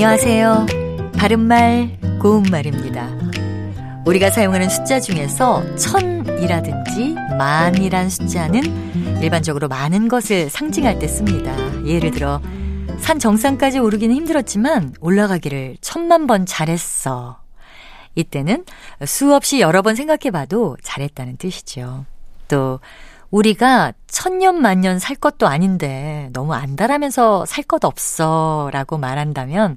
안녕하세요. 바른말, 고운말입니다. 우리가 사용하는 숫자 중에서 천이라든지 만이란 숫자는 일반적으로 많은 것을 상징할 때 씁니다. 예를 들어, 산 정상까지 오르기는 힘들었지만 올라가기를 천만 번 잘했어. 이때는 수없이 여러 번 생각해봐도 잘했다는 뜻이죠. 또, 우리가 천년 만년 살 것도 아닌데 너무 안달하면서 살 것 없어 라고 말한다면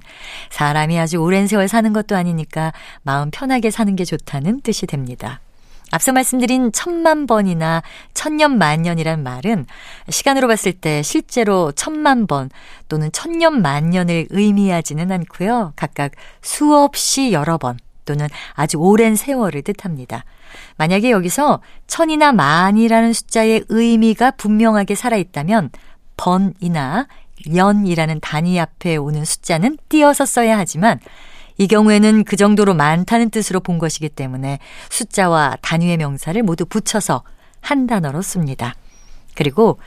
사람이 아주 오랜 세월 사는 것도 아니니까 마음 편하게 사는 게 좋다는 뜻이 됩니다. 앞서 말씀드린 천만 번이나 천년 만년이란 말은 시간으로 봤을 때 실제로 천만 번 또는 천년 만년을 의미하지는 않고요. 각각 수없이 여러 번 또는 아주 오랜 세월을 뜻합니다. 만약에 여기서 천이나 만이라는 숫자의 의미가 분명하게 살아있다면 번이나 연이라는 단위 앞에 오는 숫자는 띄어서 써야 하지만 이 경우에는 그 정도로 많다는 뜻으로 본 것이기 때문에 숫자와 단위의 명사를 모두 붙여서 한 단어로 씁니다. 그리고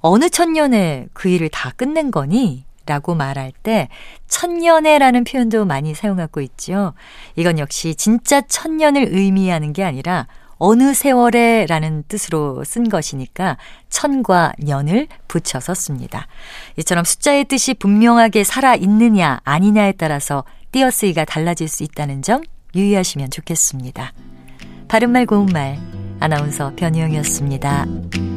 어느 천년에 그 일을 다 끝낸 거니? 라고 말할 때 천년에라는 표현도 많이 사용하고 있죠. 이건 역시 진짜 천년을 의미하는 게 아니라 어느 세월에 라는 뜻으로 쓴 것이니까 천과 년을 붙여서 씁니다. 이처럼 숫자의 뜻이 분명하게 살아있느냐 아니냐에 따라서 띄어쓰기가 달라질 수 있다는 점 유의하시면 좋겠습니다. 바른말 고운말 아나운서 변희영이었습니다.